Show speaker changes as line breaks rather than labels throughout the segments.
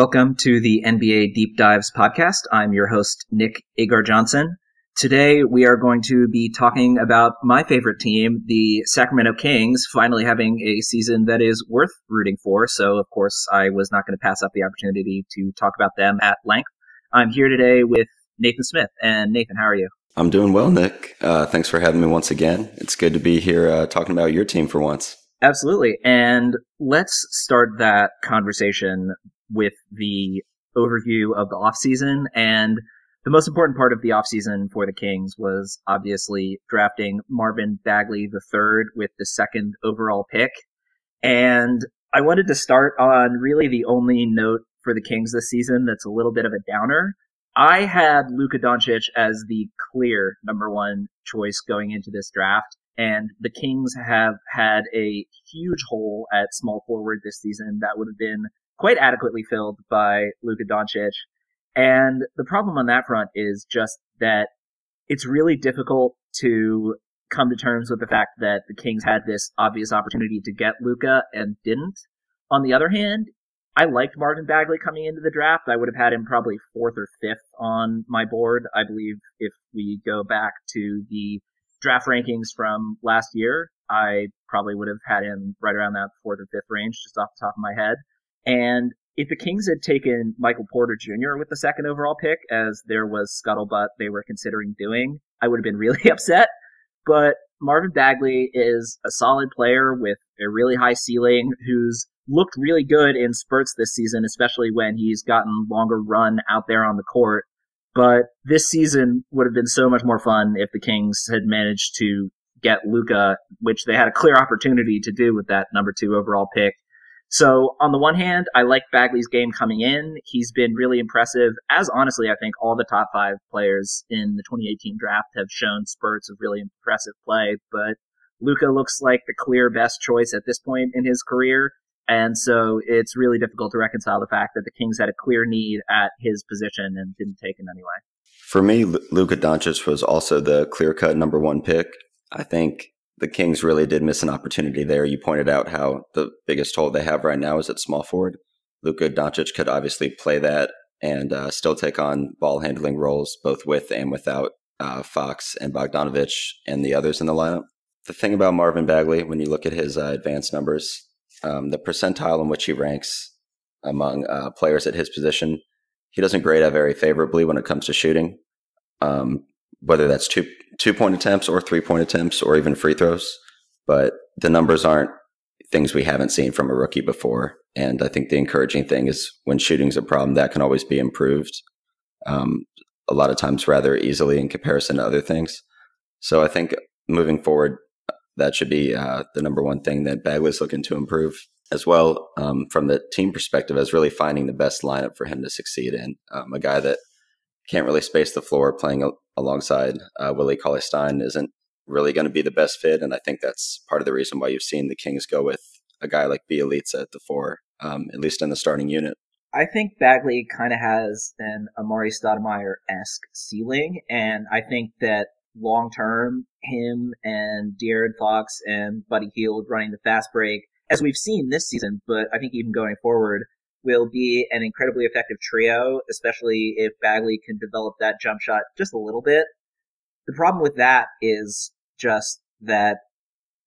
Welcome to the NBA Deep Dives podcast. I'm your host, Nick Agar Johnson. Today we are going to be talking about my favorite team, the Sacramento Kings, finally having a season that is worth rooting for. So, of course, I was not going to pass up the opportunity to talk about them at length. I'm here today with Nathan Smith. And Nathan, how are you?
I'm doing well, Nick. Uh, thanks for having me once again. It's good to be here uh, talking about your team for once.
Absolutely. And let's start that conversation with the overview of the offseason. And the most important part of the offseason for the Kings was obviously drafting Marvin Bagley III with the second overall pick. And I wanted to start on really the only note for the Kings this season that's a little bit of a downer. I had Luka Doncic as the clear number one choice going into this draft. And the Kings have had a huge hole at small forward this season that would have been quite adequately filled by Luka Doncic. And the problem on that front is just that it's really difficult to come to terms with the fact that the Kings had this obvious opportunity to get Luka and didn't. On the other hand, I liked Marvin Bagley coming into the draft. I would have had him probably fourth or fifth on my board. I believe if we go back to the draft rankings from last year, I probably would have had him right around that fourth or fifth range, just off the top of my head. And if the Kings had taken Michael Porter Jr. with the second overall pick, as there was scuttlebutt they were considering doing, I would have been really upset. But Marvin Bagley is a solid player with a really high ceiling who's looked really good in spurts this season, especially when he's gotten longer run out there on the court. But this season would have been so much more fun if the Kings had managed to get Luka, which they had a clear opportunity to do with that number two overall pick so on the one hand, I like Bagley's game coming in. He's been really impressive, as honestly, I think all the top five players in the 2018 draft have shown spurts of really impressive play. But Luka looks like the clear best choice at this point in his career. And so it's really difficult to reconcile the fact that the Kings had a clear need at his position and didn't take him anyway.
For me, Luka Doncic was also the clear cut number one pick. I think the Kings really did miss an opportunity there. You pointed out how the biggest hole they have right now is at small forward. Luka Doncic could obviously play that and uh, still take on ball handling roles both with and without uh, Fox and Bogdanovich and the others in the lineup. The thing about Marvin Bagley, when you look at his uh, advanced numbers, um, the percentile in which he ranks among uh, players at his position, he doesn't grade out very favorably when it comes to shooting. Um, whether that's two two point attempts or three point attempts or even free throws. But the numbers aren't things we haven't seen from a rookie before. And I think the encouraging thing is when shooting's a problem, that can always be improved. Um, a lot of times rather easily in comparison to other things. So I think moving forward, that should be uh, the number one thing that Bagley's looking to improve as well um, from the team perspective as really finding the best lineup for him to succeed in. Um, a guy that can't really space the floor playing a, alongside uh, Willie Cauley Stein isn't really going to be the best fit. And I think that's part of the reason why you've seen the Kings go with a guy like Bjelica at the four, um, at least in the starting unit.
I think Bagley kind of has an Amar'e Stoudemire esque ceiling, and I think that long term, him and De'Aaron Fox and Buddy Hield running the fast break, as we've seen this season, but I think even going forward, will be an incredibly effective trio, especially if Bagley can develop that jump shot just a little bit. The problem with that is just that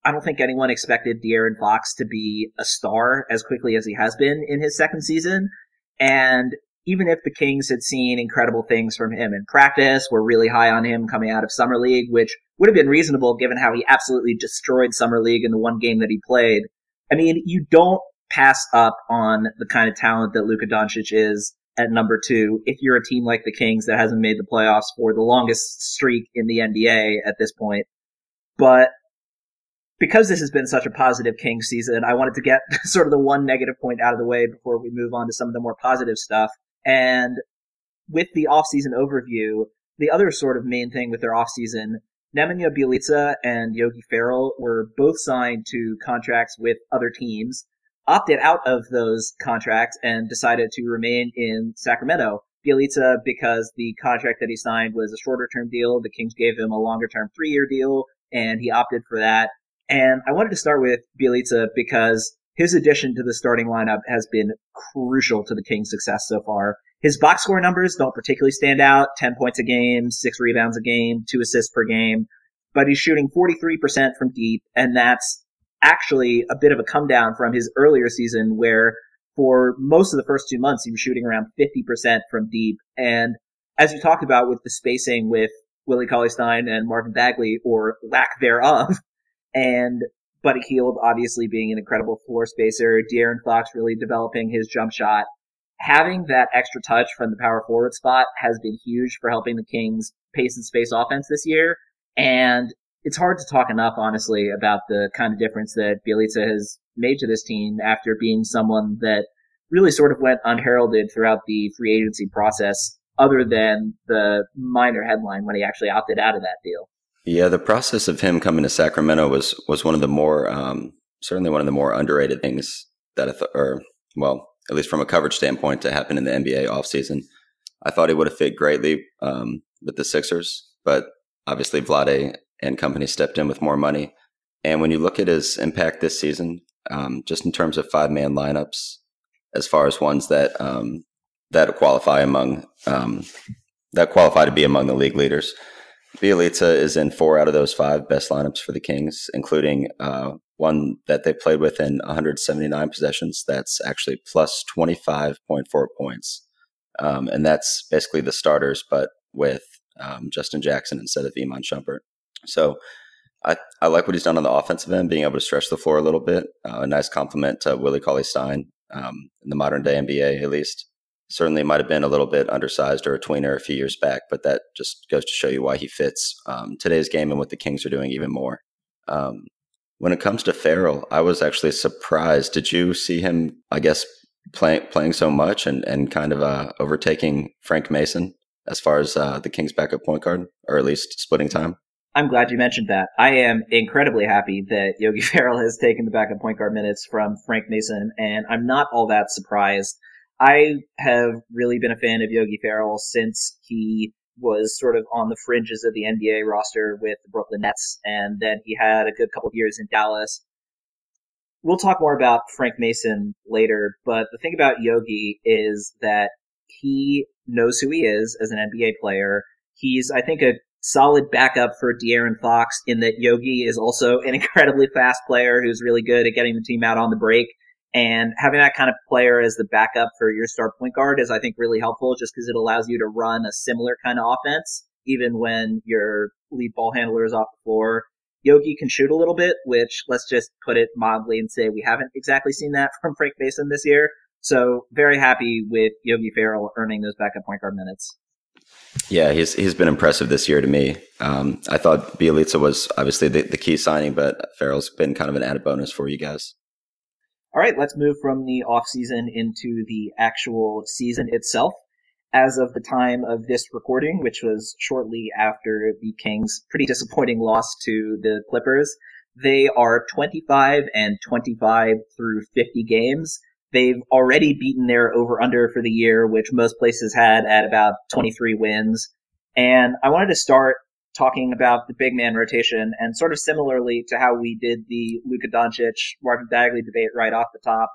I don't think anyone expected De'Aaron Fox to be a star as quickly as he has been in his second season. And even if the Kings had seen incredible things from him in practice, were really high on him coming out of Summer League, which would have been reasonable given how he absolutely destroyed Summer League in the one game that he played. I mean, you don't pass up on the kind of talent that Luka Doncic is at number two if you're a team like the Kings that hasn't made the playoffs for the longest streak in the NBA at this point. But because this has been such a positive Kings season, I wanted to get sort of the one negative point out of the way before we move on to some of the more positive stuff. And with the offseason overview, the other sort of main thing with their offseason, Nemanja Bjelica and Yogi Ferrell were both signed to contracts with other teams opted out of those contracts and decided to remain in Sacramento. Bjelica, because the contract that he signed was a shorter term deal, the Kings gave him a longer term three year deal, and he opted for that. And I wanted to start with Bjelica because his addition to the starting lineup has been crucial to the Kings' success so far. His box score numbers don't particularly stand out 10 points a game, 6 rebounds a game, 2 assists per game, but he's shooting 43% from deep, and that's actually a bit of a come down from his earlier season where for most of the first two months he was shooting around 50% from deep. And as you talked about with the spacing with Willie Cauley Stein and Marvin Bagley, or lack thereof, and Buddy Hield obviously being an incredible floor spacer, De'Aaron Fox really developing his jump shot. Having that extra touch from the power forward spot has been huge for helping the Kings pace and space offense this year. And it's hard to talk enough, honestly, about the kind of difference that Bjelica has made to this team after being someone that really sort of went unheralded throughout the free agency process, other than the minor headline when he actually opted out of that deal.
Yeah, the process of him coming to Sacramento was was one of the more um, certainly one of the more underrated things that I thought, or well, at least from a coverage standpoint, to happen in the NBA offseason. I thought he would have fit greatly um, with the Sixers, but obviously Vlade and company stepped in with more money. And when you look at his impact this season, um, just in terms of five man lineups, as far as ones that um, that qualify among um, that qualify to be among the league leaders, Bjelica is in four out of those five best lineups for the Kings, including uh, one that they played with in 179 possessions. That's actually plus 25.4 points. Um, and that's basically the starters, but with um, Justin Jackson instead of Iman Shumpert. So I, I like what he's done on the offensive end, being able to stretch the floor a little bit. Uh, a nice compliment to Willie Cauley Stein um, in the modern day NBA, at least. Certainly might have been a little bit undersized or a tweener a few years back, but that just goes to show you why he fits um, today's game and what the Kings are doing even more. Um, when it comes to Ferrell, I was actually surprised. Did you see him, I guess, playing playing so much and, and kind of uh, overtaking Frank Mason as far as uh, the Kings' backup point guard, or at least splitting time?
I'm glad you mentioned that. I am incredibly happy that Yogi Ferrell has taken the backup point guard minutes from Frank Mason, and I'm not all that surprised. I have really been a fan of Yogi Ferrell since he was sort of on the fringes of the NBA roster with the Brooklyn Nets, and then he had a good couple of years in Dallas. We'll talk more about Frank Mason later, but the thing about Yogi is that he knows who he is as an NBA player. He's, I think, a solid backup for De'Aaron Fox in that Yogi is also an incredibly fast player who's really good at getting the team out on the break. And having that kind of player as the backup for your star point guard is, I think, really helpful just because it allows you to run a similar kind of offense, even when your lead ball handler is off the floor. Yogi can shoot a little bit, which let's just put it mildly and say we haven't exactly seen that from Frank Mason this year. So very happy with Yogi Ferrell earning those backup point guard minutes.
Yeah, he's he's been impressive this year to me. Um, I thought Bjelica was obviously the, the key signing, but Ferrell's been kind of an added bonus for you guys.
All right, let's move from the off season into the actual season itself. As of the time of this recording, which was shortly after the Kings' pretty disappointing loss to the Clippers, they are 25 and 25 through 50 games. They've already beaten their over under for the year, which most places had at about 23 wins. And I wanted to start talking about the big man rotation and sort of similarly to how we did the Luka Doncic, Marvin Bagley debate right off the top.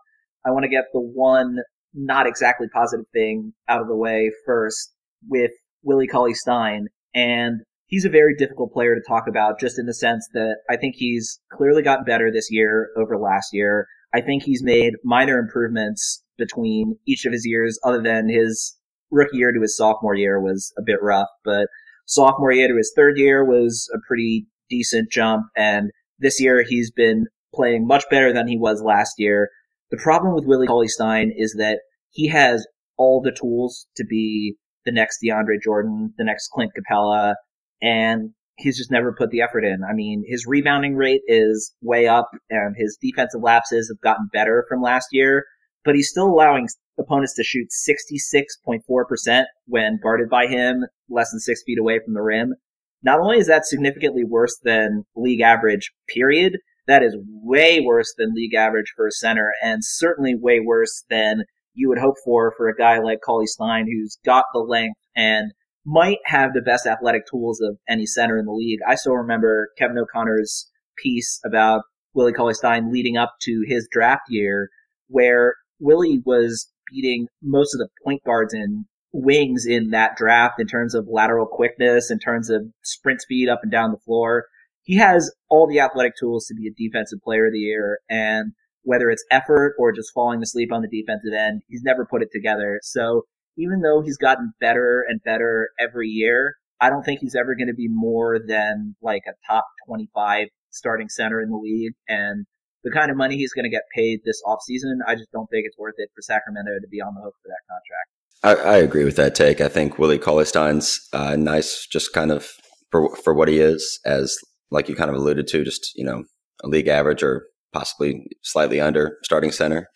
I want to get the one not exactly positive thing out of the way first with Willie Cauley Stein. And he's a very difficult player to talk about just in the sense that I think he's clearly gotten better this year over last year. I think he's made minor improvements between each of his years, other than his rookie year to his sophomore year was a bit rough, but sophomore year to his third year was a pretty decent jump. And this year he's been playing much better than he was last year. The problem with Willie Cauley Stein is that he has all the tools to be the next DeAndre Jordan, the next Clint Capela, and he's just never put the effort in. I mean, his rebounding rate is way up and his defensive lapses have gotten better from last year, but he's still allowing opponents to shoot 66.4% when guarded by him less than six feet away from the rim. Not only is that significantly worse than league average, period, that is way worse than league average for a center and certainly way worse than you would hope for for a guy like Cauley Stein who's got the length and might have the best athletic tools of any center in the league. I still remember Kevin O'Connor's piece about Willie Cauley Stein leading up to his draft year, where Willie was beating most of the point guards and wings in that draft in terms of lateral quickness, in terms of sprint speed up and down the floor. He has all the athletic tools to be a defensive player of the year. And whether it's effort or just falling asleep on the defensive end, he's never put it together. So even though he's gotten better and better every year, I don't think he's ever going to be more than like a top 25 starting center in the league. And the kind of money he's going to get paid this offseason, I just don't think it's worth it for Sacramento to be on the hook for that contract.
I, I agree with that take. I think Willie Cauley Stein's uh, nice, just kind of for for what he is, as like you kind of alluded to, just you know a league average or possibly slightly under starting center.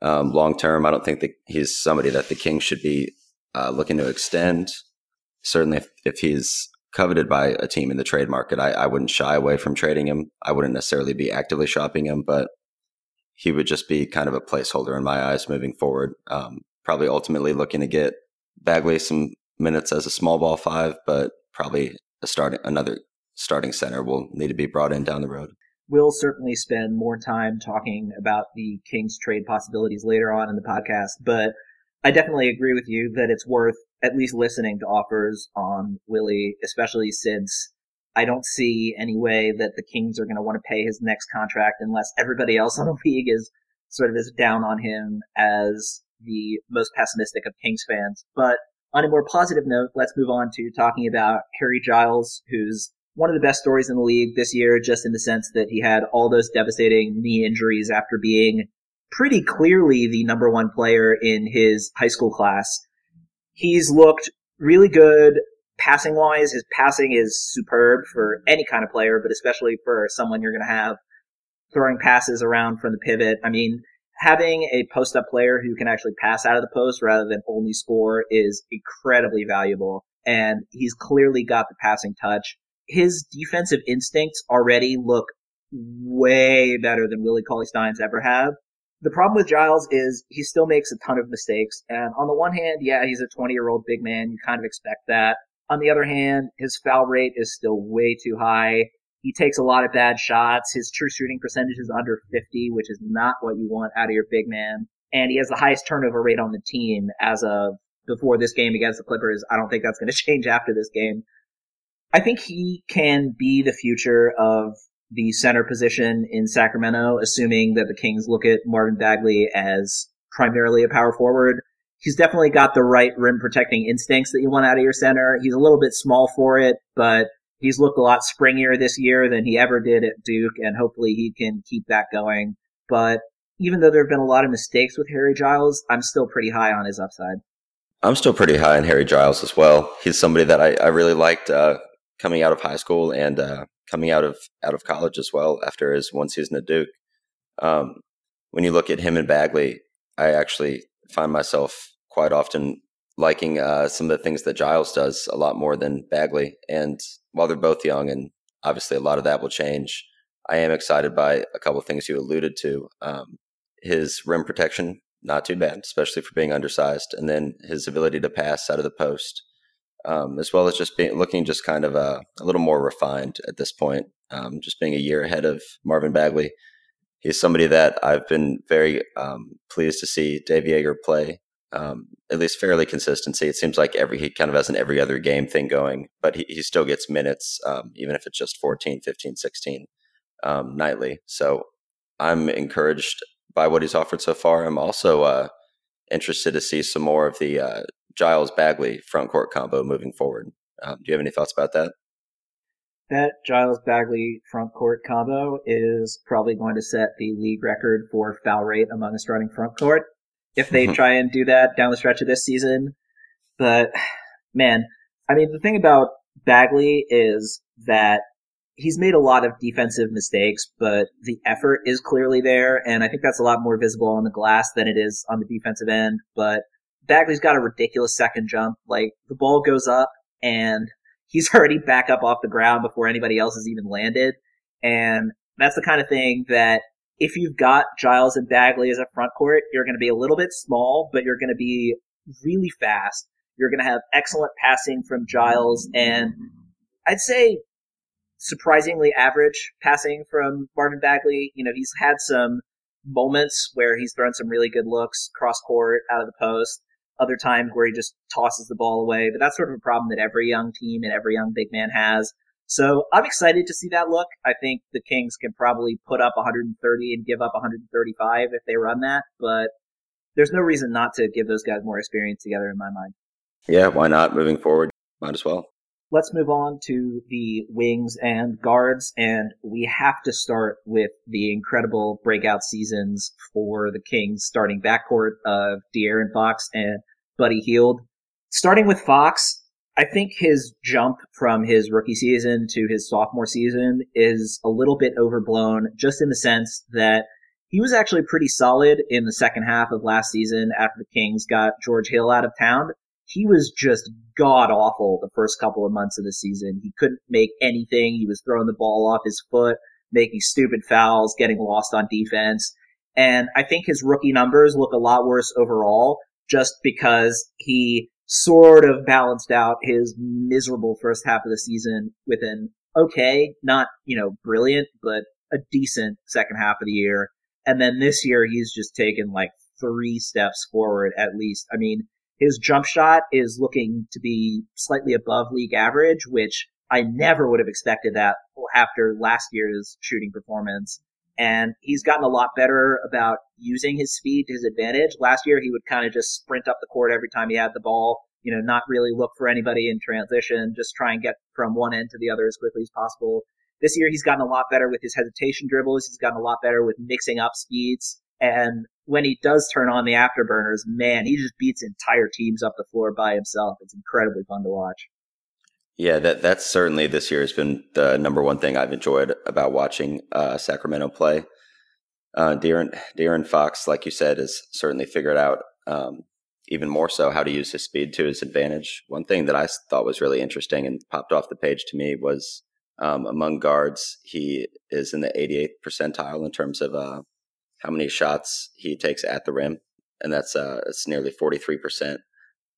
Um, long term, I don't think that he's somebody that the Kings should be uh, looking to extend. Certainly, if, if he's coveted by a team in the trade market, I, I wouldn't shy away from trading him. I wouldn't necessarily be actively shopping him, but he would just be kind of a placeholder in my eyes moving forward. Um, probably ultimately looking to get Bagley some minutes as a small ball five, but probably a starting another starting center will need to be brought in down the road.
We'll certainly spend more time talking about the Kings trade possibilities later on in the podcast, but I definitely agree with you that it's worth at least listening to offers on Willie, especially since I don't see any way that the Kings are going to want to pay his next contract unless everybody else on the league is sort of as down on him as the most pessimistic of Kings fans. But on a more positive note, let's move on to talking about Harry Giles, who's one of the best stories in the league this year, just in the sense that he had all those devastating knee injuries after being pretty clearly the number one player in his high school class. He's looked really good passing wise. His passing is superb for any kind of player, but especially for someone you're going to have throwing passes around from the pivot. I mean, having a post up player who can actually pass out of the post rather than only score is incredibly valuable. And he's clearly got the passing touch. His defensive instincts already look way better than Willie Cauley Stein's ever have. The problem with Giles is he still makes a ton of mistakes. And on the one hand, yeah, he's a 20 year old big man. You kind of expect that. On the other hand, his foul rate is still way too high. He takes a lot of bad shots. His true shooting percentage is under 50, which is not what you want out of your big man. And he has the highest turnover rate on the team as of before this game against the Clippers. I don't think that's going to change after this game. I think he can be the future of the center position in Sacramento, assuming that the Kings look at Marvin Bagley as primarily a power forward. He's definitely got the right rim protecting instincts that you want out of your center. He's a little bit small for it, but he's looked a lot springier this year than he ever did at Duke, and hopefully he can keep that going. But even though there have been a lot of mistakes with Harry Giles, I'm still pretty high on his upside.
I'm still pretty high on Harry Giles as well. He's somebody that I, I really liked uh, coming out of high school and uh, coming out of out of college as well after his one season at Duke. Um, when you look at him and Bagley, I actually find myself quite often liking uh, some of the things that Giles does a lot more than Bagley. And while they're both young, and obviously a lot of that will change, I am excited by a couple of things you alluded to. Um, his rim protection, not too bad, especially for being undersized, and then his ability to pass out of the post, um, as well as just being looking just kind of uh, a little more refined at this point. Um, just being a year ahead of Marvin Bagley, he's somebody that I've been very um, pleased to see Dave Joerger play um, at least fairly consistency. It seems like every he kind of has an every other game thing going, but he, he still gets minutes, um, even if it's just 14, 15, 16 um, nightly. So I'm encouraged by what he's offered so far. I'm also uh, interested to see some more of the uh, Giles Bagley front court combo moving forward. Um, do you have any thoughts about that?
That Giles Bagley front court combo is probably going to set the league record for foul rate among a starting front court if they try and do that down the stretch of this season. But man, I mean, the thing about Bagley is that he's made a lot of defensive mistakes, but the effort is clearly there, and I think that's a lot more visible on the glass than it is on the defensive end. But Bagley's got a ridiculous second jump. Like the ball goes up and he's already back up off the ground before anybody else has even landed. And that's the kind of thing that if you've got Giles and Bagley as a front court, you're going to be a little bit small, but you're going to be really fast. You're going to have excellent passing from Giles, and I'd say surprisingly average passing from Marvin Bagley. You know, he's had some moments where he's thrown some really good looks cross court out of the post. Other times where he just tosses the ball away, but that's sort of a problem that every young team and every young big man has. So I'm excited to see that look. I think the Kings can probably put up 130 and give up 135 if they run that, but there's no reason not to give those guys more experience together in my mind.
Yeah, why not? Moving forward, might as well.
Let's move on to the wings and guards, and we have to start with the incredible breakout seasons for the Kings starting backcourt of De'Aaron Fox and Buddy Hield. Starting with Fox, I think his jump from his rookie season to his sophomore season is a little bit overblown, just in the sense that he was actually pretty solid in the second half of last season after the Kings got George Hill out of town he was just god awful the first couple of months of the season. He couldn't make anything. He was throwing the ball off his foot, making stupid fouls, getting lost on defense. And I think his rookie numbers look a lot worse overall just because he sort of balanced out his miserable first half of the season with an okay, not, you know, brilliant, but a decent second half of the year. And then this year he's just taken like three steps forward at least. I mean, his jump shot is looking to be slightly above league average, which I never would have expected that after last year's shooting performance. And he's gotten a lot better about using his speed to his advantage. Last year, he would kind of just sprint up the court every time he had the ball, you know, not really look for anybody in transition, just try and get from one end to the other as quickly as possible. This year, he's gotten a lot better with his hesitation dribbles. He's gotten a lot better with mixing up speeds. And when he does turn on the afterburners, man, he just beats entire teams up the floor by himself. It's incredibly fun to watch.
Yeah, that that's certainly this year has been the number one thing I've enjoyed about watching uh, Sacramento play. Uh, De'Aaron, De'Aaron Fox, like you said, has certainly figured out um, even more so how to use his speed to his advantage. One thing that I thought was really interesting and popped off the page to me was um, among guards, he is in the 88th percentile in terms of uh, how many shots he takes at the rim, and that's uh, it's nearly forty three percent.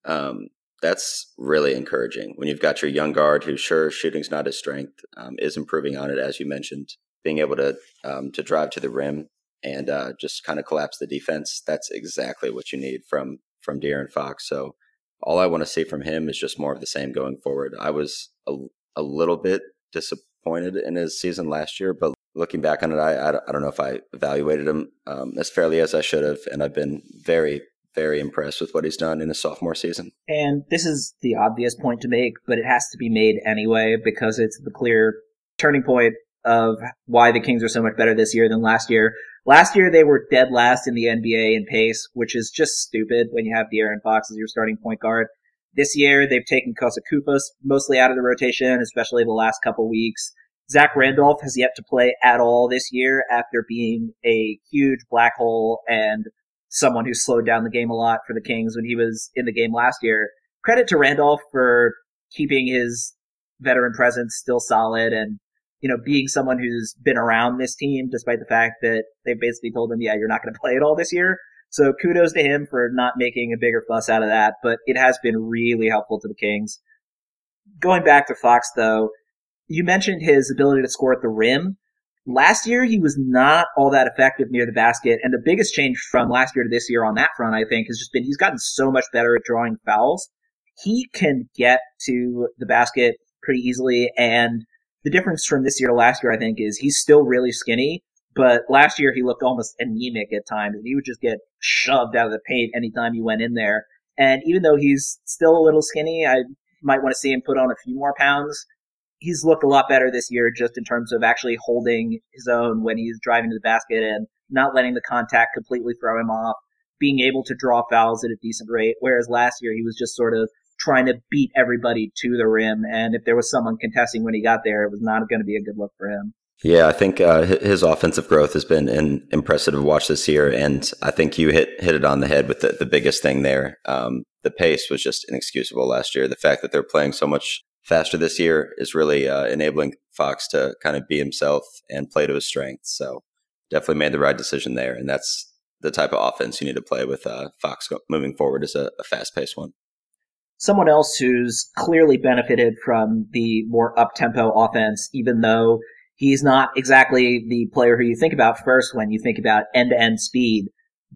Um, that's really encouraging when you've got your young guard who, sure, shooting's not his strength, um, is improving on it as you mentioned, being able to um, to drive to the rim and uh, just kind of collapse the defense. That's exactly what you need from from De'Aaron Fox. So all I want to see from him is just more of the same going forward. I was a, a little bit disappointed in his season last year, but looking back on it, I, I, don't know if I evaluated him um, as fairly as I should have, and I've been very, very impressed with what he's done in his sophomore season.
And this is the obvious point to make, but it has to be made anyway because it's the clear turning point of why the Kings are so much better this year than last year. Last year they were dead last in the NBA in pace, which is just stupid when you have the De'Aaron Fox as your starting point guard. This year they've taken Kosta mostly out of the rotation, especially the last couple weeks. Zach Randolph has yet to play at all this year after being a huge black hole and someone who slowed down the game a lot for the Kings when he was in the game last year. Credit to Randolph for keeping his veteran presence still solid and, you know, being someone who's been around this team despite the fact that they basically told him, yeah, you're not going to play at all this year. So kudos to him for not making a bigger fuss out of that, but it has been really helpful to the Kings. Going back to Fox though, you mentioned his ability to score at the rim. Last year, he was not all that effective near the basket. And the biggest change from last year to this year on that front, I think, has just been he's gotten so much better at drawing fouls. He can get to the basket pretty easily. And the difference from this year to last year, I think, is he's still really skinny. But last year, he looked almost anemic at times. And he would just get shoved out of the paint anytime he went in there. And even though he's still a little skinny, I might want to see him put on a few more pounds he's looked a lot better this year just in terms of actually holding his own when he's driving to the basket and not letting the contact completely throw him off, being able to draw fouls at a decent rate. Whereas last year he was just sort of trying to beat everybody to the rim. And if there was someone contesting when he got there, it was not going to be a good look for him.
Yeah, I think uh, his offensive growth has been in, impressive to watch this year, and I think you hit hit it on the head with the, the biggest thing there. Um, the pace was just inexcusable last year. The fact that they're playing so much faster this year is really uh, enabling Fox to kind of be himself and play to his strengths. So definitely made the right decision there, and that's the type of offense you need to play with uh, Fox moving forward is a, a fast paced one.
someone else who's clearly benefited from the more up tempo offense, even though he's not exactly the player who you think about first when you think about end to end speed.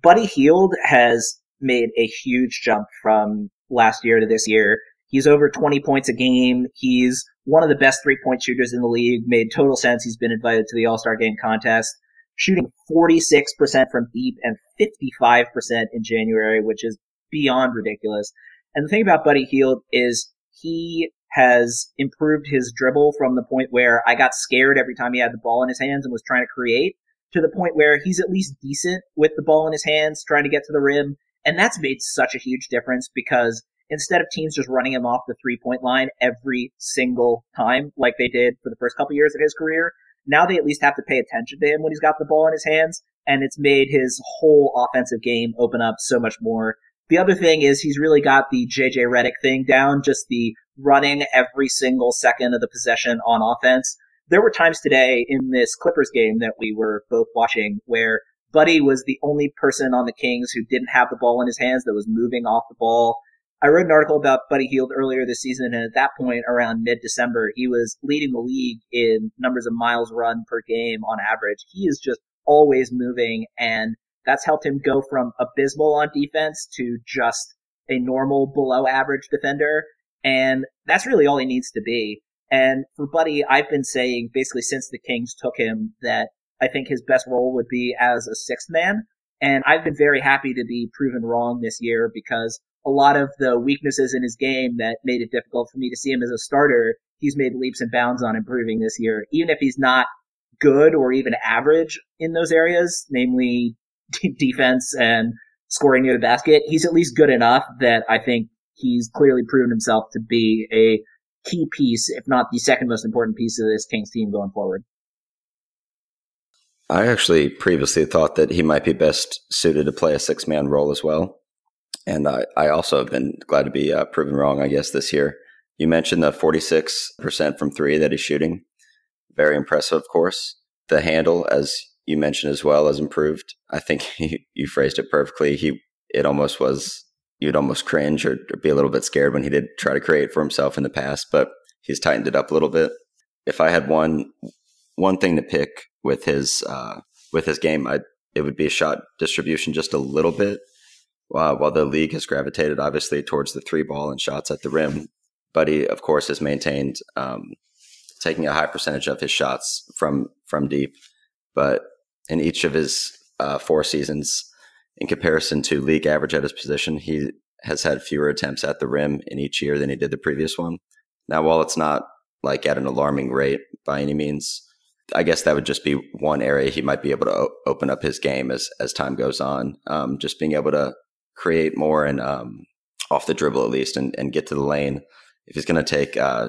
Buddy Hield has made a huge jump from last year to this year. He's over 20 points a game. He's one of the best three point shooters in the league. Made total sense. He's been invited to the All Star game contest, shooting 46% from deep and 55% in January, which is beyond ridiculous. And the thing about Buddy Hield is he has improved his dribble from the point where I got scared every time he had the ball in his hands and was trying to create to the point where he's at least decent with the ball in his hands, trying to get to the rim. And that's made such a huge difference because instead of teams just running him off the three point line every single time, like they did for the first couple years of his career, now they at least have to pay attention to him when he's got the ball in his hands. And it's made his whole offensive game open up so much more. The other thing is he's really got the JJ Redick thing down, just the running every single second of the possession on offense. There were times today in this Clippers game that we were both watching where Buddy was the only person on the Kings who didn't have the ball in his hands that was moving off the ball. I wrote an article about Buddy Hield earlier this season, and at that point, around mid-December, he was leading the league in numbers of miles run per game on average. He is just always moving, and that's helped him go from abysmal on defense to just a normal below average defender. And that's really all he needs to be. And for Buddy, I've been saying basically since the Kings took him that I think his best role would be as a sixth man. And I've been very happy to be proven wrong this year because a lot of the weaknesses in his game that made it difficult for me to see him as a starter, he's made leaps and bounds on improving this year. Even if he's not good or even average in those areas, namely defense and scoring near the basket, he's at least good enough that I think he's clearly proven himself to be a key piece, if not the second most important piece of this Kings team going forward.
I actually previously thought that he might be best suited to play a six man role as well. And I, I also have been glad to be uh, proven wrong, I guess, this year. You mentioned the 46% from three that he's shooting. Very impressive, of course. The handle, as you mentioned as well, has improved. I think he, you phrased it perfectly. He, it almost was, you'd almost cringe or, or be a little bit scared when he did try to create for himself in the past, but he's tightened it up a little bit. If I had one, one thing to pick with his uh, with his game, I it would be a shot distribution just a little bit. Uh, while the league has gravitated obviously towards the three ball and shots at the rim, Buddy, of course, has maintained um, taking a high percentage of his shots from from deep. But in each of his uh, four seasons, in comparison to league average at his position, he has had fewer attempts at the rim in each year than he did the previous one. Now, while it's not like at an alarming rate by any means, I guess that would just be one area he might be able to o- open up his game as as time goes on. Um, just being able to create more and um, off the dribble at least, and, and get to the lane. If he's going to take uh,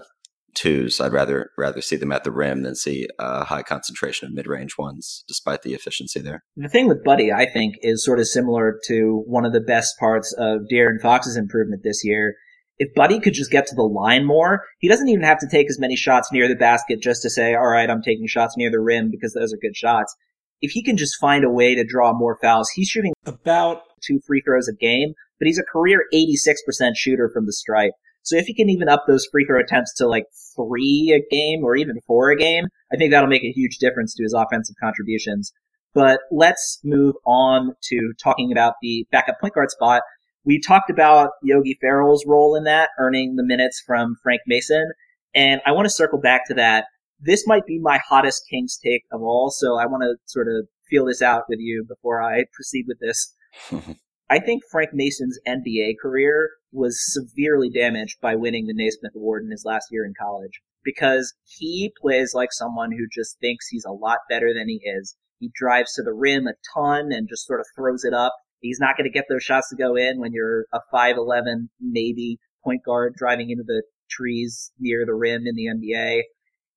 twos, I'd rather rather see them at the rim than see a high concentration of mid range ones, despite the efficiency there.
The thing with Buddy, I think, is sort of similar to one of the best parts of De'Aaron Fox's improvement this year if Buddy could just get to the line more, he doesn't even have to take as many shots near the basket just to say, all right, I'm taking shots near the rim because those are good shots. If he can just find a way to draw more fouls, he's shooting about two free throws a game, but he's a career 86% shooter from the stripe. So if he can even up those free throw attempts to like three a game or even four a game, I think that'll make a huge difference to his offensive contributions. But let's move on to talking about the backup point guard spot we talked about Yogi Ferrell's role in that, earning the minutes from Frank Mason. And I want to circle back to that. This might be my hottest Kings take of all, so I want to sort of feel this out with you before I proceed with this. I think Frank Mason's NBA career was severely damaged by winning the Naismith Award in his last year in college because he plays like someone who just thinks he's a lot better than he is. He drives to the rim a ton and just sort of throws it up. He's not going to get those shots to go in when you're a 5'11 maybe point guard driving into the trees near the rim in the NBA.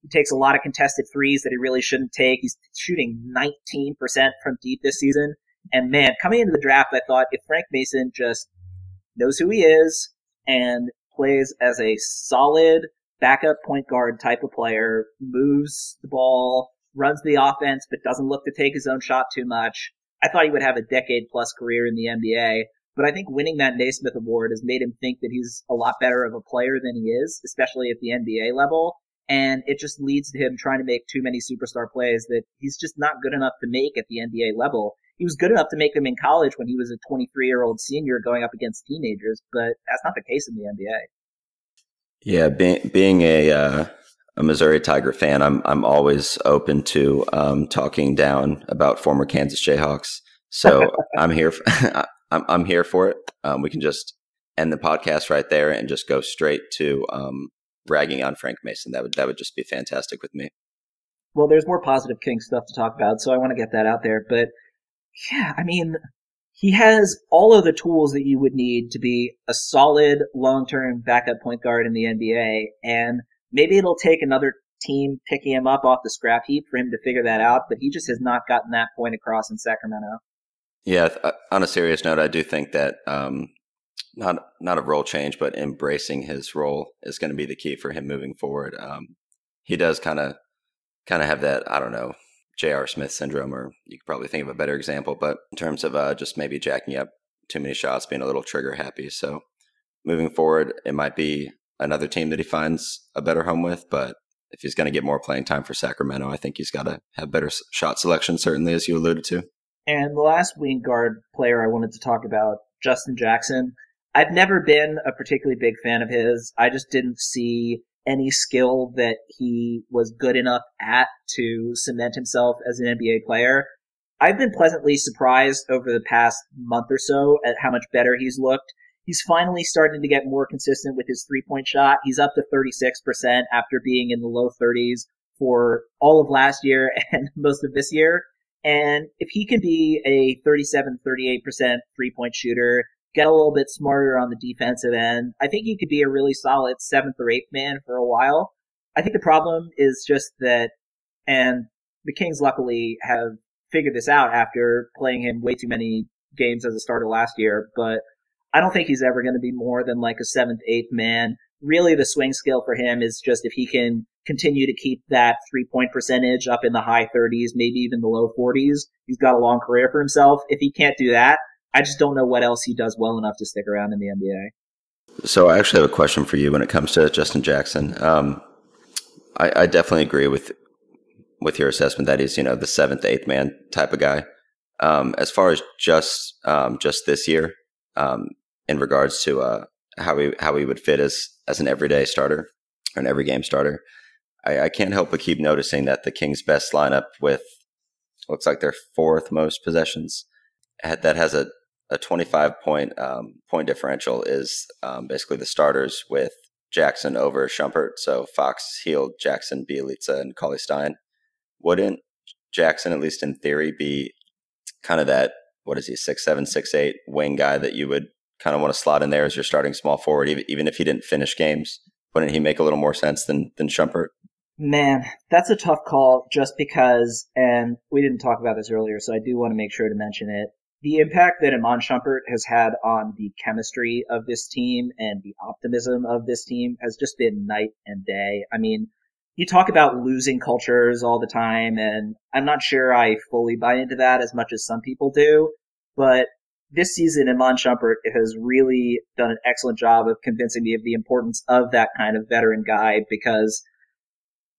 He takes a lot of contested threes that he really shouldn't take. He's shooting 19% from deep this season. And man, coming into the draft, I thought if Frank Mason just knows who he is and plays as a solid backup point guard type of player, moves the ball, runs the offense, but doesn't look to take his own shot too much, I thought he would have a decade plus career in the NBA. but I think winning that Naismith Award has made him think that he's a lot better of a player than he is, especially at the NBA level. And it just leads to him trying to make too many superstar plays that he's just not good enough to make at the NBA level. He was good enough to make them in college when he was a 23 year old senior going up against teenagers, but that's not the case in the NBA.
Yeah, being being a uh, a Missouri Tiger fan, I'm I'm always open to um, talking down about former Kansas Jayhawks. So I'm here. For, I'm I'm here for it. Um, we can just end the podcast right there and just go straight to um, bragging on Frank Mason. That would that would just be fantastic with me.
Well, there's more positive King stuff to talk about, so I want to get that out there. But yeah, I mean, he has all of the tools that you would need to be a solid long-term backup point guard in the NBA, and maybe it'll take another team picking him up off the scrap heap for him to figure that out. But he just has not gotten that point across in Sacramento.
Yeah, uh, on a serious note, I do think that um, not not a role change, but embracing his role is going to be the key for him moving forward. Um, he does kind of kind of have that I don't know J.R. Smith syndrome, or you could probably think of a better example. But in terms of uh, just maybe jacking up too many shots, being a little trigger happy. So moving forward, it might be another team that he finds a better home with. But if he's going to get more playing time for Sacramento, I think he's got to have better shot selection, certainly, as you alluded to.
And the last wing guard player I wanted to talk about, Justin Jackson. I've never been a particularly big fan of his. I just didn't see any skill that he was good enough at to cement himself as an NBA player. I've been pleasantly surprised over the past month or so at how much better he's looked. He's finally starting to get more consistent with his three point shot. He's up to 36% after being in the low 30s for all of last year and most of this year. And if he can be a 37, 38% three point shooter, get a little bit smarter on the defensive end, I think he could be a really solid seventh or eighth man for a while. I think the problem is just that, and the Kings luckily have figured this out after playing him way too many games as a starter last year, but I don't think he's ever going to be more than like a seventh, eighth man. Really, the swing skill for him is just if he can continue to keep that three point percentage up in the high 30s, maybe even the low 40s, he's got a long career for himself. If he can't do that, I just don't know what else he does well enough to stick around in the NBA.
So I actually have a question for you when it comes to Justin Jackson. Um, I, I, definitely agree with with your assessment that he's you know the seventh, eighth man type of guy. Um, as far as just um, just this year, um, in regards to uh, how he how he would fit as as an everyday starter or an every game starter, I, I can't help but keep noticing that the Kings' best lineup with looks like their fourth most possessions that has a, a 25 point um, point differential is um, basically the starters with Jackson over Shumpert. So Fox, Hield, Jackson, Bjelica, and Cauley Stein. Wouldn't Jackson, at least in theory, be kind of that, what is he, six seven, six eight wing guy that you would kind of want to slot in there as your starting small forward, even, even if he didn't finish games? Wouldn't he make a little more sense than, than Shumpert?
Man, that's a tough call just because, and we didn't talk about this earlier, so I do want to make sure to mention it. The impact that Iman Shumpert has had on the chemistry of this team and the optimism of this team has just been night and day. I mean, you talk about losing cultures all the time, and I'm not sure I fully buy into that as much as some people do, but this season, Iman Shumpert has really done an excellent job of convincing me of the importance of that kind of veteran guy because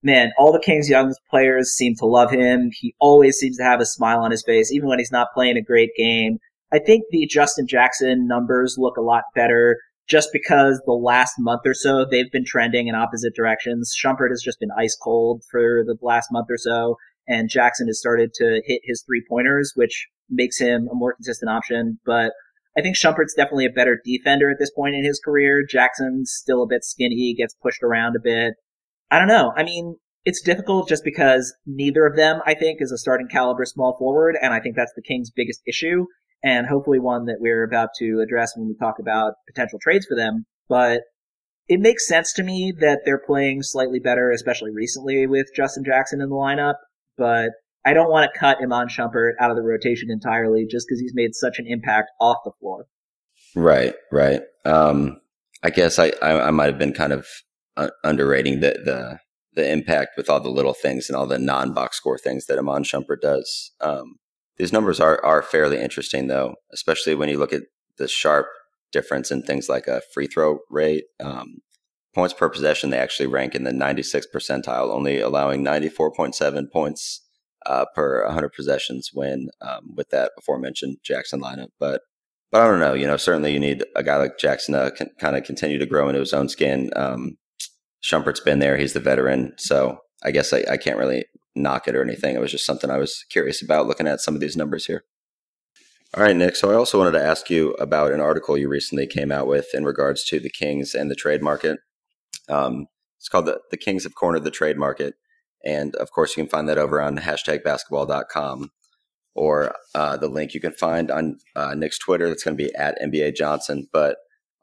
man, all the Kings young players seem to love him. He always seems to have a smile on his face, even when he's not playing a great game. I think the Justin Jackson numbers look a lot better just because the last month or so they've been trending in opposite directions. Shumpert has just been ice cold for the last month or so, and Jackson has started to hit his three pointers, which makes him a more consistent option. But I think Shumpert's definitely a better defender at this point in his career. Jackson's still a bit skinny, gets pushed around a bit. I don't know. I mean, it's difficult just because neither of them, I think, is a starting caliber small forward, and I think that's the Kings' biggest issue, and hopefully one that we're about to address when we talk about potential trades for them. But it makes sense to me that they're playing slightly better, especially recently with Justin Jackson in the lineup. But I don't want to cut Iman Shumpert out of the rotation entirely just because he's made such an impact off the floor.
Right, right. Um, I guess I, I, I might have been kind of uh, underrating the, the the impact with all the little things and all the non box score things that Iman Shumpert does. Um, these numbers are are fairly interesting though, especially when you look at the sharp difference in things like a free throw rate. Um, points per possession, they actually rank in the 96th percentile, only allowing 94.7 points uh, per 100 possessions when um, with that aforementioned Jackson lineup. But but I don't know. You know, certainly you need a guy like Jackson to kind of continue to grow into his own skin. Um, Shumpert's been there; he's the veteran, so I guess I, I can't really knock it or anything. It was just something I was curious about looking at some of these numbers here. All right, Nick. So I also wanted to ask you about an article you recently came out with in regards to the Kings and the trade market. Um, it's called the, the Kings have cornered the trade market. And of course, you can find that over on hashtag basketball.com or uh, the link you can find on uh, Nick's Twitter. That's going to be at NBA Johnson. But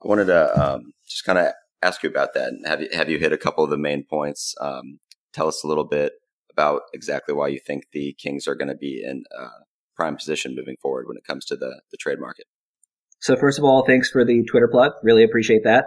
I wanted to um, just kind of ask you about that. Have you, have you hit a couple of the main points? Um, tell us a little bit about exactly why you think the Kings are going to be in uh, prime position moving forward when it comes to the, the trade market.
So, first of all, thanks for the Twitter plug. Really appreciate that.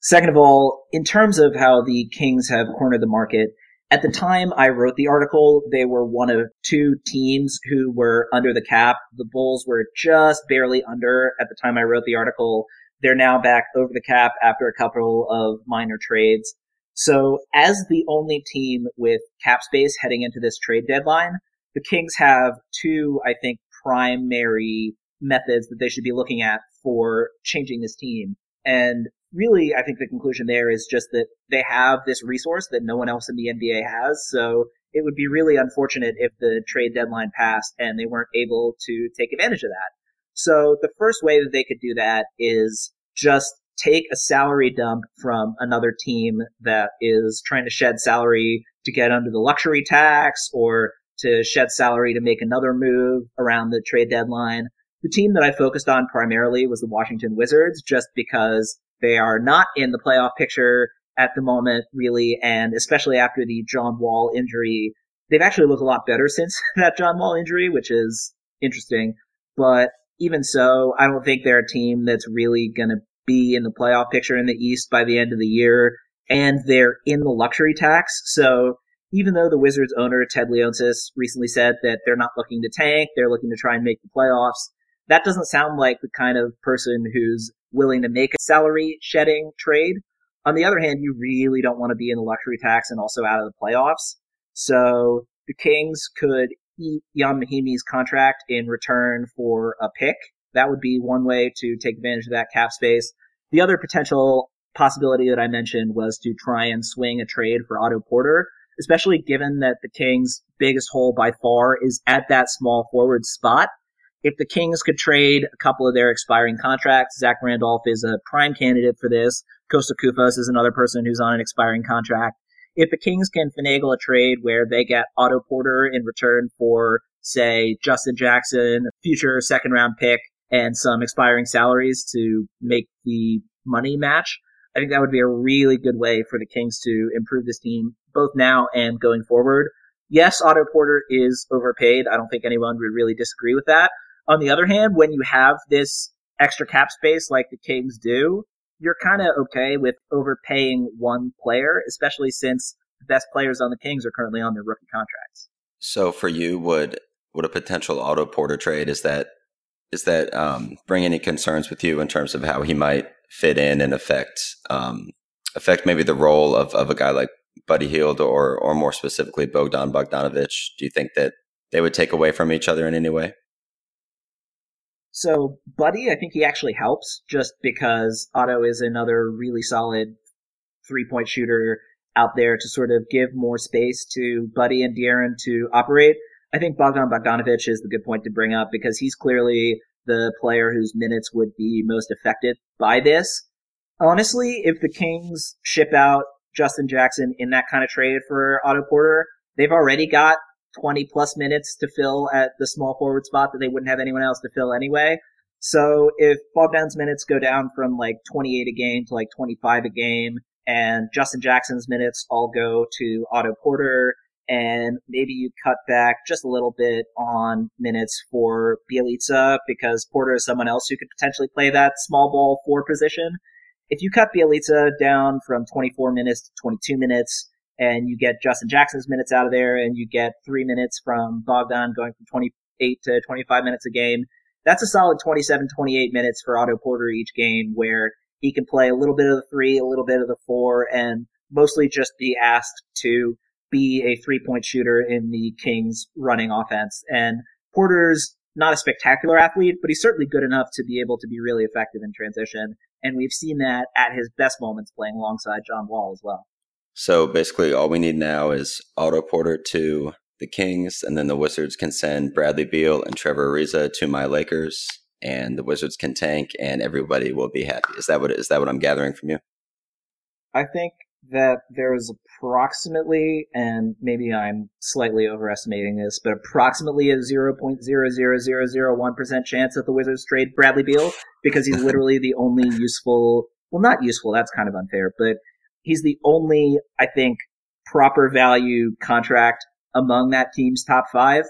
Second of all, in terms of how the Kings have cornered the market, at the time I wrote the article, they were one of two teams who were under the cap. The Bulls were just barely under at the time I wrote the article. They're now back over the cap after a couple of minor trades. So as the only team with cap space heading into this trade deadline, the Kings have two, I think, primary methods that they should be looking at for changing this team. And really, I think the conclusion there is just that they have this resource that no one else in the NBA has. So it would be really unfortunate if the trade deadline passed and they weren't able to take advantage of that. So the first way that they could do that is just take a salary dump from another team that is trying to shed salary to get under the luxury tax or to shed salary to make another move around the trade deadline. The team that I focused on primarily was the Washington Wizards, just because they are not in the playoff picture at the moment, really, and especially after the John Wall injury. They've actually looked a lot better since that John Wall injury, which is interesting. But even so, I don't think they're a team that's really going to be in the playoff picture in the East by the end of the year. And they're in the luxury tax. So even though the Wizards owner, Ted Leonsis, recently said that they're not looking to tank, they're looking to try and make the playoffs, that doesn't sound like the kind of person who's willing to make a salary shedding trade. On the other hand, you really don't want to be in the luxury tax and also out of the playoffs. So the Kings could Mahinmi's contract in return for a pick. That would be one way to take advantage of that cap space. The other potential possibility that I mentioned was to try and swing a trade for Otto Porter, especially given that the Kings' biggest hole by far is at that small forward spot. If the Kings could trade a couple of their expiring contracts, Zach Randolph is a prime candidate for this. Kosta Koufos is another person who's on an expiring contract. If the Kings can finagle a trade where they get Otto Porter in return for, say, Justin Jackson, a future second round pick, and some expiring salaries to make the money match, I think that would be a really good way for the Kings to improve this team both now and going forward. Yes, Otto Porter is overpaid. I don't think anyone would really disagree with that. On the other hand, when you have this extra cap space like the Kings do, you're kind of okay with overpaying one player, especially since the best players on the Kings are currently on their rookie contracts.
So for you, would would a potential Otto Porter trade is that is that um, bring any concerns with you in terms of how he might fit in and affect um, affect maybe the role of, of a guy like Buddy Hield or or more specifically Bogdan Bogdanovic? Do you think that they would take away from each other in any way?
So Buddy, I think he actually helps just because Otto is another really solid three point shooter out there to sort of give more space to Buddy and De'Aaron to operate. I think Bogdan Bogdanovic is the good point to bring up because he's clearly the player whose minutes would be most affected by this. Honestly, if the Kings ship out Justin Jackson in that kind of trade for Otto Porter, they've already got 20 plus minutes to fill at the small forward spot that they wouldn't have anyone else to fill anyway. So if Bogdan's minutes go down from like 28 a game to like 25 a game, and Justin Jackson's minutes all go to Otto Porter, and maybe you cut back just a little bit on minutes for Bjelica because Porter is someone else who could potentially play that small ball four position. If you cut Bjelica down from 24 minutes to 22 minutes, and you get Justin Jackson's minutes out of there, and you get three minutes from Bogdan going from 28 to 25 minutes a game. that's a solid 27, 28 minutes for Otto Porter each game where he can play a little bit of the three, a little bit of the four, and mostly just be asked to be a three point shooter in the Kings running offense. And Porter's not a spectacular athlete, but he's certainly good enough to be able to be really effective in transition. And we've seen that at his best moments playing alongside John Wall as well.
So basically, all we need now is Otto Porter to the Kings, and then the Wizards can send Bradley Beal and Trevor Ariza to my Lakers, and the Wizards can tank, and everybody will be happy. Is that what is that what I'm gathering from you?
I think that there is approximately, and maybe I'm slightly overestimating this, but approximately a 0.00001% chance that the Wizards trade Bradley Beal because he's literally the only useful, well, not useful, that's kind of unfair, but he's the only, I think, proper value contract among that team's top five.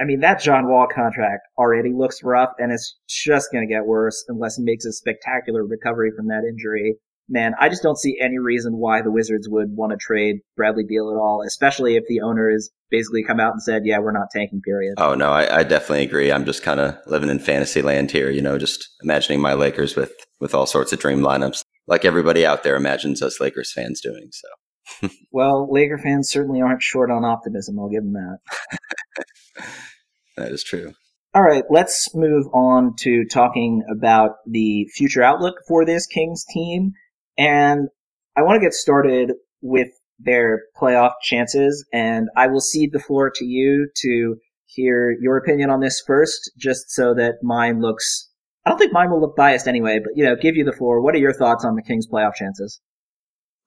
I mean, that John Wall contract already looks rough, and it's just going to get worse unless he makes a spectacular recovery from that injury. Man, I just don't see any reason why the Wizards would want to trade Bradley Beal at all, especially if the owner has basically come out and said, yeah, we're not tanking, period.
Oh, no, I, I definitely agree. I'm just kind of living in fantasy land here, you know, just imagining my Lakers with, with all sorts of dream lineups, like everybody out there imagines us Lakers fans doing. So
well, Laker fans certainly aren't short on optimism. I'll give them that.
that is true.
All right, let's move on to talking about the future outlook for this Kings team. And I want to get started with their playoff chances. And I will cede the floor to you to hear your opinion on this first, just so that mine looks. I don't think mine will look biased anyway, but you know, give you the floor. What are your thoughts on the Kings' playoff chances?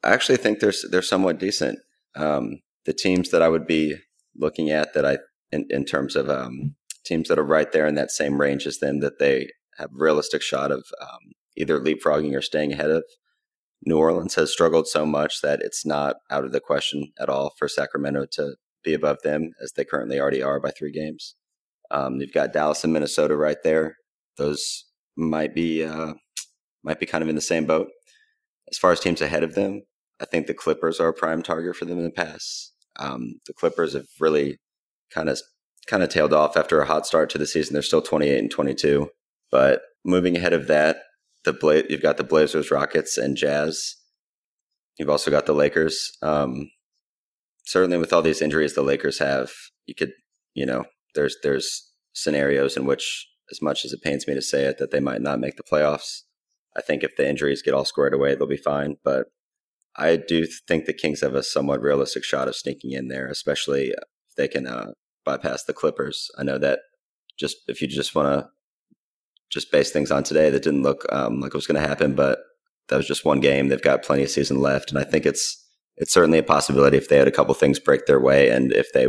I actually think they're they're somewhat decent. Um, the teams that I would be looking at that I in, in terms of um, teams that are right there in that same range as them that they have realistic shot of um, either leapfrogging or staying ahead of. New Orleans has struggled so much that it's not out of the question at all for Sacramento to be above them as they currently already are by three games. Um, you've got Dallas and Minnesota right there. Those might be uh, might be kind of in the same boat. As far as teams ahead of them, I think the Clippers are a prime target for them in the past. Um, the Clippers have really kind of kind of tailed off after a hot start to the season. They're still 28 and 22, but moving ahead of that, the Bla- you've got the Blazers, Rockets, and Jazz. You've also got the Lakers. Um, certainly, with all these injuries the Lakers have, you could, you know, there's there's scenarios in which, as much as it pains me to say it, that they might not make the playoffs. I think if the injuries get all squared away, they'll be fine. But I do think the Kings have a somewhat realistic shot of sneaking in there, especially if they can uh, bypass the Clippers. I know that just if you just want to just base things on today, that didn't look um, like it was going to happen, but that was just one game. They've got plenty of season left, and I think it's it's certainly a possibility if they had a couple things break their way, and if they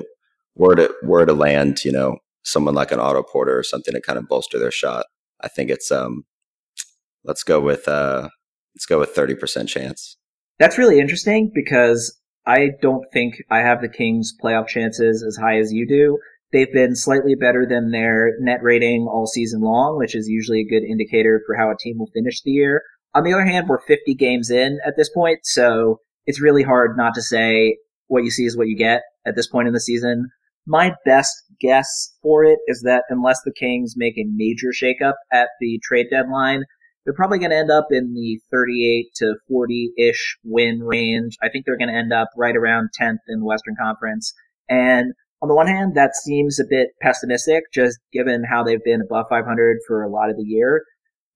were to were to land, you know, someone like an Otto Porter or something to kind of bolster their shot. I think it's um, let's go with uh, let's go with thirty percent chance.
That's really interesting because I don't think I have the Kings playoff chances as high as you do. They've been slightly better than their net rating all season long, which is usually a good indicator for how a team will finish the year. On the other hand, we're 50 games in at this point, so it's really hard not to say what you see is what you get at this point in the season. My best guess for it is that unless the Kings make a major shakeup at the trade deadline, they're probably going to end up in the 38 to 40 ish win range. I think they're going to end up right around 10th in the Western Conference. And on the one hand, that seems a bit pessimistic, just given how they've been above 500 for a lot of the year.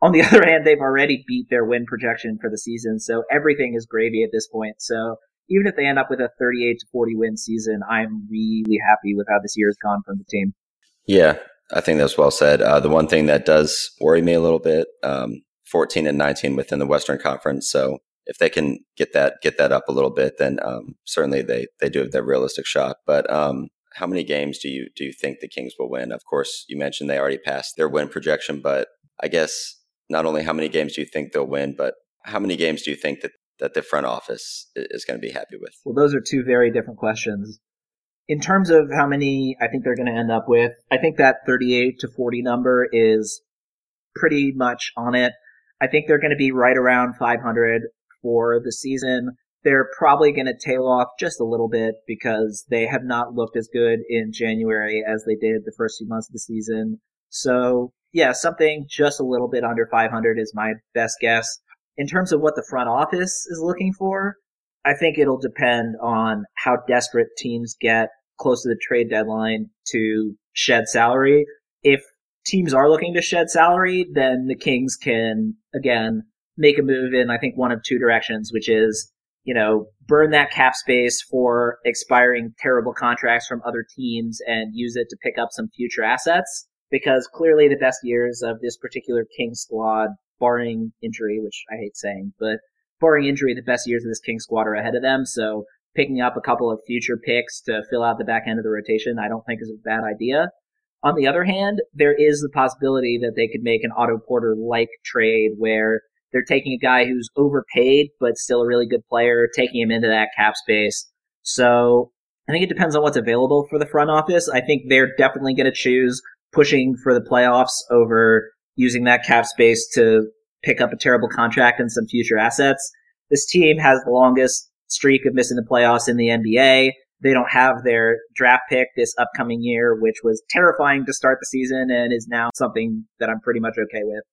On the other hand, they've already beat their win projection for the season, so everything is gravy at this point. So even if they end up with a 38 to 40 win season, I'm really happy with how this year has gone from the team.
Yeah, I think that's well said. Uh, the one thing that does worry me a little bit, um, 14 and 19 within the Western Conference. So if they can get that get that up a little bit, then um, certainly they they do have that realistic shot. But um, how many games do you do you think the Kings will win? Of course, you mentioned they already passed their win projection, but I guess not only how many games do you think they'll win, but how many games do you think that that the front office is going to be happy with?
Well, those are two very different questions. In terms of how many I think they're going to end up with, I think that 38 to 40 number is pretty much on it. I think they're going to be right around 500 for the season. They're probably going to tail off just a little bit because they have not looked as good in January as they did the first few months of the season. So yeah, something just a little bit under 500 is my best guess. In terms of what the front office is looking for, I think it'll depend on how desperate teams get close to the trade deadline to shed salary. If teams are looking to shed salary, then the Kings can, again, make a move in, I think, one of two directions, which is, you know, burn that cap space for expiring terrible contracts from other teams and use it to pick up some future assets. Because clearly the best years of this particular King squad, barring injury, which I hate saying, but barring injury, the best years of this King squad are ahead of them. So picking up a couple of future picks to fill out the back end of the rotation, I don't think is a bad idea. On the other hand, there is the possibility that they could make an Otto Porter like trade where they're taking a guy who's overpaid but still a really good player, taking him into that cap space. So I think it depends on what's available for the front office. I think they're definitely going to choose pushing for the playoffs over using that cap space to pick up a terrible contract and some future assets. This team has the longest streak of missing the playoffs in the NBA. They don't have their draft pick this upcoming year, which was terrifying to start the season and is now something that I'm pretty much okay with.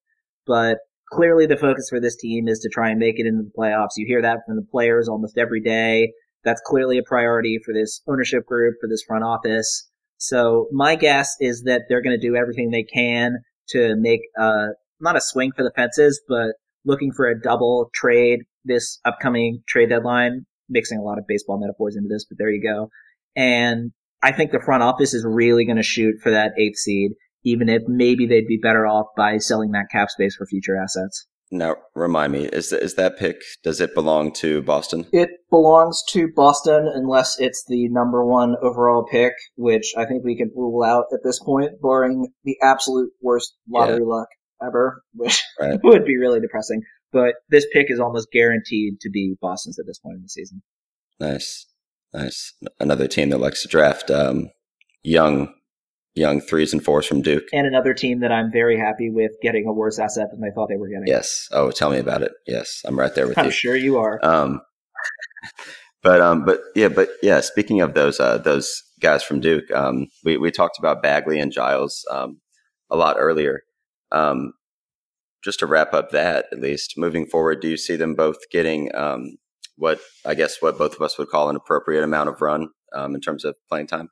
But clearly the focus for this team is to try and make it into the playoffs. You hear that from the players almost every day. That's clearly a priority for this ownership group, for this front office. So my guess is that they're going to do everything they can to make uh not a swing for the fences, but looking for a double trade this upcoming trade deadline. Mixing a lot of baseball metaphors into this, but there you go. And I think the front office is really going to shoot for that eighth seed even if maybe they'd be better off by selling that cap space for future assets.
Now, remind me, is is that pick? Does it belong to Boston?
It belongs to Boston unless it's the number one overall pick, which I think we can rule out at this point, barring the absolute worst lottery yeah. luck ever, which right. would be really depressing. But this pick is almost guaranteed to be Boston's at this point in the season.
Nice, nice. Another team that likes to draft um, young young threes and fours from Duke.
And another team that I'm very happy with getting a worse asset than they thought they were getting.
Yes. Oh, tell me about it. Yes, I'm right there with
I'm
you.
I'm sure you are.
Um, but um, but yeah, but yeah. Speaking of those uh, those guys from Duke, um, we we talked about Bagley and Giles um, a lot earlier. Um, just to wrap up that, at least moving forward, do you see them both getting um, what I guess what both of us would call an appropriate amount of run um, in terms of playing time?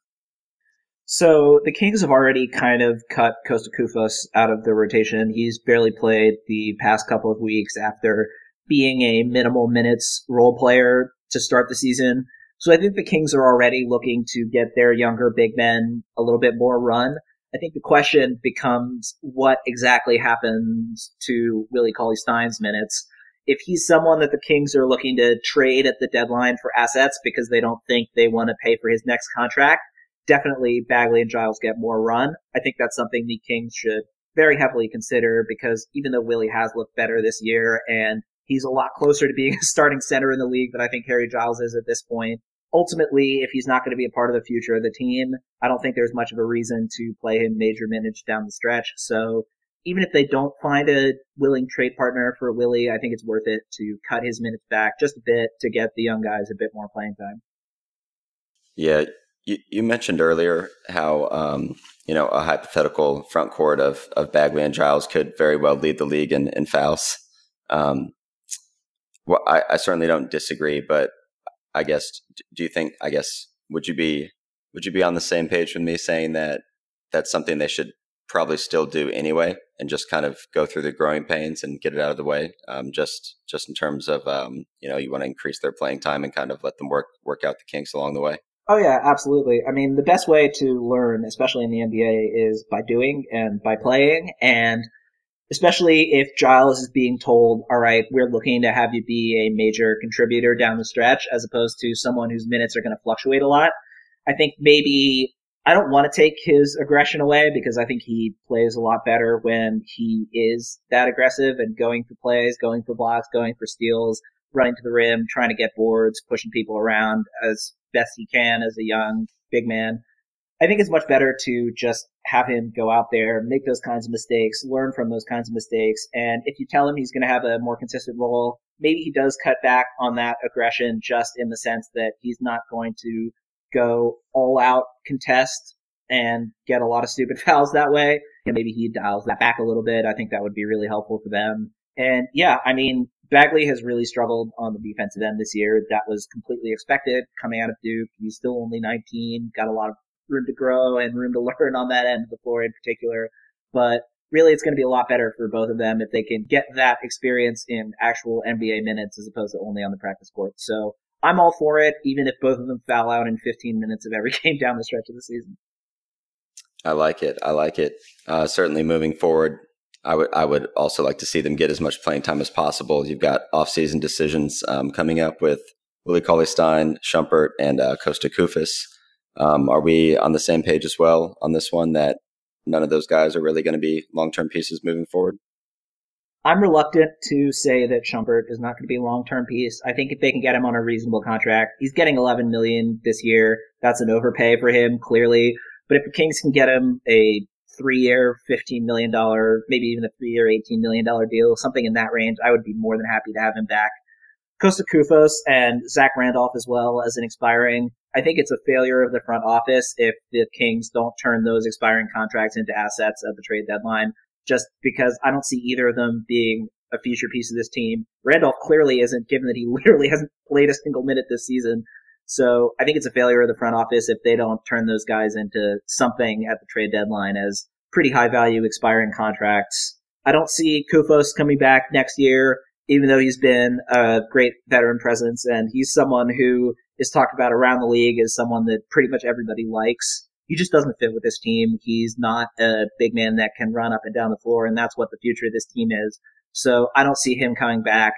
So the Kings have already kind of cut Kosta Koufos out of the rotation. He's barely played the past couple of weeks after being a minimal minutes role player to start the season. So I think the Kings are already looking to get their younger big men a little bit more run. I think the question becomes what exactly happens to Willie Cauley Stein's minutes. If he's someone that the Kings are looking to trade at the deadline for assets because they don't think they want to pay for his next contract, definitely Bagley and Giles get more run. I think that's something the Kings should very heavily consider because even though Willie has looked better this year and he's a lot closer to being a starting center in the league than I think Harry Giles is at this point, ultimately, if he's not going to be a part of the future of the team, I don't think there's much of a reason to play him major minutes down the stretch. So even if they don't find a willing trade partner for Willie, I think it's worth it to cut his minutes back just a bit to get the young guys a bit more playing time.
Yeah, you, you mentioned earlier how um, you know a hypothetical front court of of Bagley and Giles could very well lead the league in, in fouls. Um, well, I, I certainly don't disagree, but I guess do you think? I guess would you be would you be on the same page with me saying that that's something they should probably still do anyway, and just kind of go through the growing pains and get it out of the way. Um, just just in terms of um, you know you want to increase their playing time and kind of let them work work out the kinks along the way.
Oh yeah, absolutely. I mean, the best way to learn, especially in the NBA, is by doing and by playing. And especially if Giles is being told, all right, we're looking to have you be a major contributor down the stretch, as opposed to someone whose minutes are going to fluctuate a lot. I think maybe I don't want to take his aggression away because I think he plays a lot better when he is that aggressive and going for plays, going for blocks, going for steals, running to the rim, trying to get boards, pushing people around as best he can as a young big man. I think it's much better to just have him go out there, make those kinds of mistakes, learn from those kinds of mistakes. And if you tell him he's going to have a more consistent role, maybe he does cut back on that aggression just in the sense that he's not going to go all out contest and get a lot of stupid fouls that way. And maybe he dials that back a little bit. I think that would be really helpful for them. And yeah, I mean, Bagley has really struggled on the defensive end this year. That was completely expected coming out of Duke. He's still only 19, got a lot of room to grow and room to learn on that end of the floor in particular. But really, it's going to be a lot better for both of them if they can get that experience in actual NBA minutes as opposed to only on the practice court. So I'm all for it, even if both of them foul out in 15 minutes of every game down the stretch of the season.
I like it. I like it. Uh, certainly moving forward, I would I would also like to see them get as much playing time as possible. You've got off-season decisions um, coming up with Willie Cauley Stein, Shumpert, and uh, Kosta Koufos. Um, are we on the same page as well on this one that none of those guys are really going to be long-term pieces moving forward?
I'm reluctant to say that Shumpert is not going to be a long-term piece. I think if they can get him on a reasonable contract, he's getting 11 million this year. That's an overpay for him, clearly. But if the Kings can get him a three-year, $15 million, maybe even a three-year, $18 million deal, something in that range, I would be more than happy to have him back. Kosta Koufos and Zach Randolph as well as an expiring. I think it's a failure of the front office if the Kings don't turn those expiring contracts into assets at the trade deadline, just because I don't see either of them being a future piece of this team. Randolph clearly isn't, given that he literally hasn't played a single minute this season. So I think it's a failure of the front office if they don't turn those guys into something at the trade deadline as pretty high value expiring contracts. I don't see Koufos coming back next year, even though he's been a great veteran presence and he's someone who is talked about around the league as someone that pretty much everybody likes. He just doesn't fit with this team. He's not a big man that can run up and down the floor, and that's what the future of this team is. So I don't see him coming back.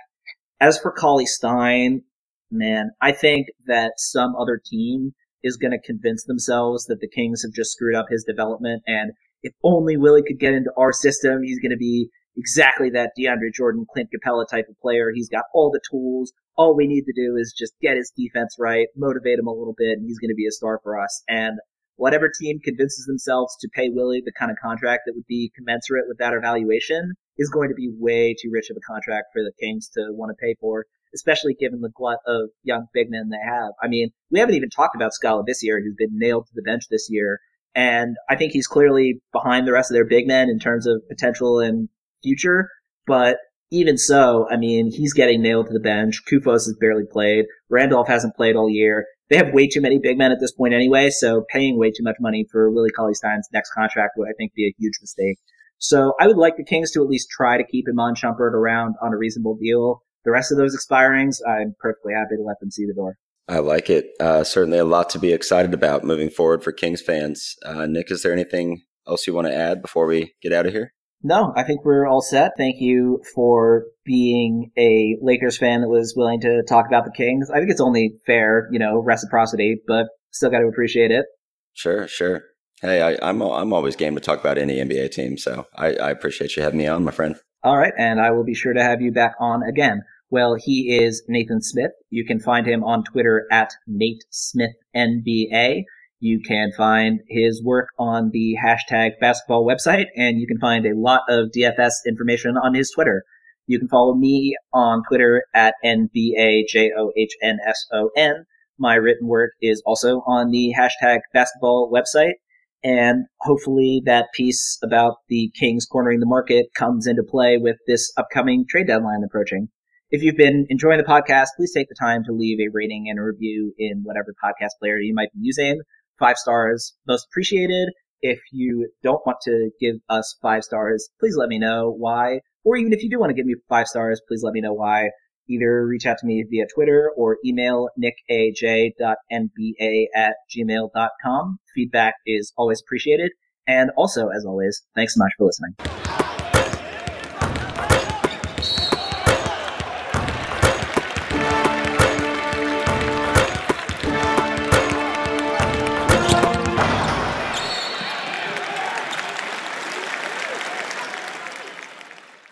As for Cauley Stein, man, I think that some other team is going to convince themselves that the Kings have just screwed up his development. And if only Willie could get into our system, he's going to be exactly that DeAndre Jordan, Clint Capela type of player. He's got all the tools. All we need to do is just get his defense right, motivate him a little bit, and he's going to be a star for us. And whatever team convinces themselves to pay Willie the kind of contract that would be commensurate with that evaluation is going to be way too rich of a contract for the Kings to want to pay for especially given the glut of young big men they have. I mean, we haven't even talked about Skal this year, who's been nailed to the bench this year. And I think he's clearly behind the rest of their big men in terms of potential and future. But even so, I mean, he's getting nailed to the bench. Koufos has barely played. Randolph hasn't played all year. They have way too many big men at this point anyway, so paying way too much money for Willie Cauley Stein's next contract would, I think, be a huge mistake. So I would like the Kings to at least try to keep Iman Shumpert around on a reasonable deal. The rest of those expirings, I'm perfectly happy to let them see the door.
I like it. Uh, certainly a lot to be excited about moving forward for Kings fans. Uh, Nick, is there anything else you want to add before we get out of here?
No, I think we're all set. Thank you for being a Lakers fan that was willing to talk about the Kings. I think it's only fair, you know, reciprocity, but still got to appreciate it.
Sure, sure. Hey, I, am I'm, I'm always game to talk about any NBA team, so I, I appreciate you having me on, my friend.
All right, and I will be sure to have you back on again. Well, he is Nathan Smith. You can find him on Twitter at Nate Smith NBA. You can find his work on the hashtag basketball website, and you can find a lot of DFS information on his Twitter. You can follow me on Twitter at NBAJOHNSON. My written work is also on the hashtag basketball website. And hopefully that piece about the Kings cornering the market comes into play with this upcoming trade deadline approaching. If you've been enjoying the podcast, please take the time to leave a rating and a review in whatever podcast player you might be using. Five stars, most appreciated. If you don't want to give us five stars, please let me know why. Or even if you do want to give me five stars, please let me know why. Either reach out to me via Twitter or email nickaj.nba at gmail.com. Feedback is always appreciated. And also, as always, thanks so much for listening.